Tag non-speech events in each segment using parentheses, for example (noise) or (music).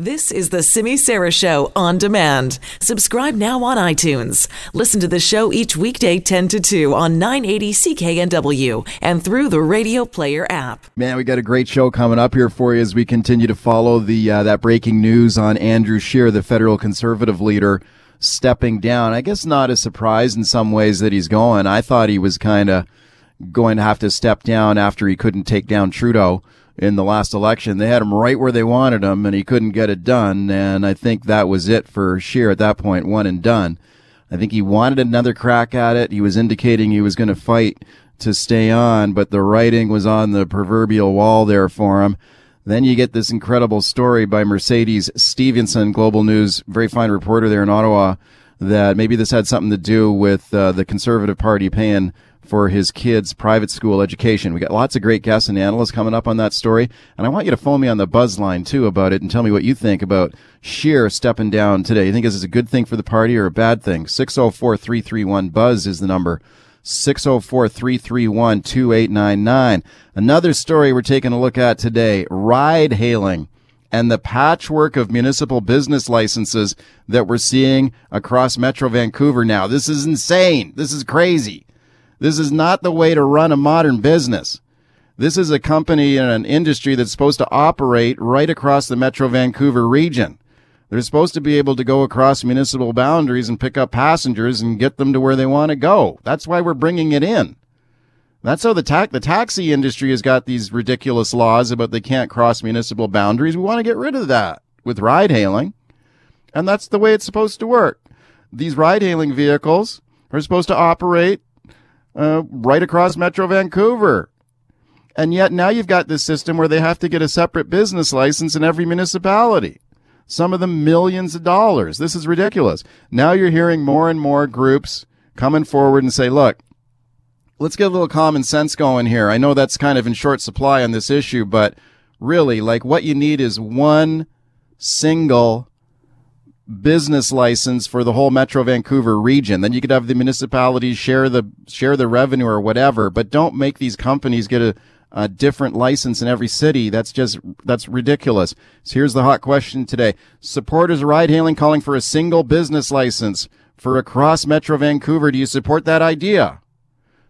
This is the Simi Sara Show on demand. Subscribe now on iTunes. Listen to the show each weekday 10 to 2 on 980 CKNW and through the Radio Player app. Man, we got a great show coming up here for you as we continue to follow the uh, that breaking news on Andrew Scheer, the federal conservative leader, stepping down. I guess not a surprise in some ways that he's going. I thought he was kind of going to have to step down after he couldn't take down Trudeau in the last election. They had him right where they wanted him, and he couldn't get it done. And I think that was it for Scheer at that point, one and done. I think he wanted another crack at it. He was indicating he was going to fight to stay on, but the writing was on the proverbial wall there for him. Then you get this incredible story by Mercedes Stephenson, Global News, very fine reporter there in Ottawa, that maybe this had something to do with uh, the Conservative Party paying for his kids' private school education. We got lots of great guests and analysts coming up on that story. And I want you to phone me on the buzz line too about it and tell me what you think about Scheer stepping down today. You think this is a good thing for the party or a bad thing? 604 331 Buzz is the number. 604 331 2899. Another story we're taking a look at today ride hailing and the patchwork of municipal business licenses that we're seeing across Metro Vancouver now. This is insane. This is crazy. This is not the way to run a modern business. This is a company and an industry that's supposed to operate right across the Metro Vancouver region. They're supposed to be able to go across municipal boundaries and pick up passengers and get them to where they want to go. That's why we're bringing it in. That's how the ta- the taxi industry has got these ridiculous laws about they can't cross municipal boundaries. We want to get rid of that with ride hailing. And that's the way it's supposed to work. These ride hailing vehicles are supposed to operate uh, right across Metro Vancouver. And yet now you've got this system where they have to get a separate business license in every municipality. Some of them millions of dollars. This is ridiculous. Now you're hearing more and more groups coming forward and say, look, let's get a little common sense going here. I know that's kind of in short supply on this issue, but really, like what you need is one single business license for the whole Metro Vancouver region. Then you could have the municipalities share the share the revenue or whatever, but don't make these companies get a, a different license in every city. That's just that's ridiculous. So here's the hot question today. Supporters ride hailing calling for a single business license for across Metro Vancouver. Do you support that idea?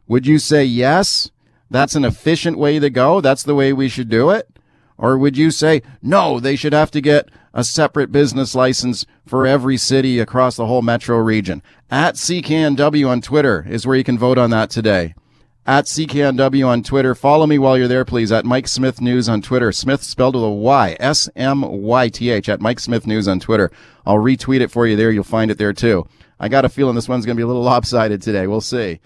Would you say yes? That's an efficient way to go. That's the way we should do it. Or would you say, no, they should have to get a separate business license for every city across the whole metro region? At CKNW on Twitter is where you can vote on that today. At CKNW on Twitter. Follow me while you're there, please. At Mike Smyth News on Twitter. Smith spelled with a Y. S-M-Y-T-H. At Mike Smyth News on Twitter. I'll retweet it for you there. You'll find it there too. I got a feeling this one's going to be a little (laughs) lopsided today. We'll see.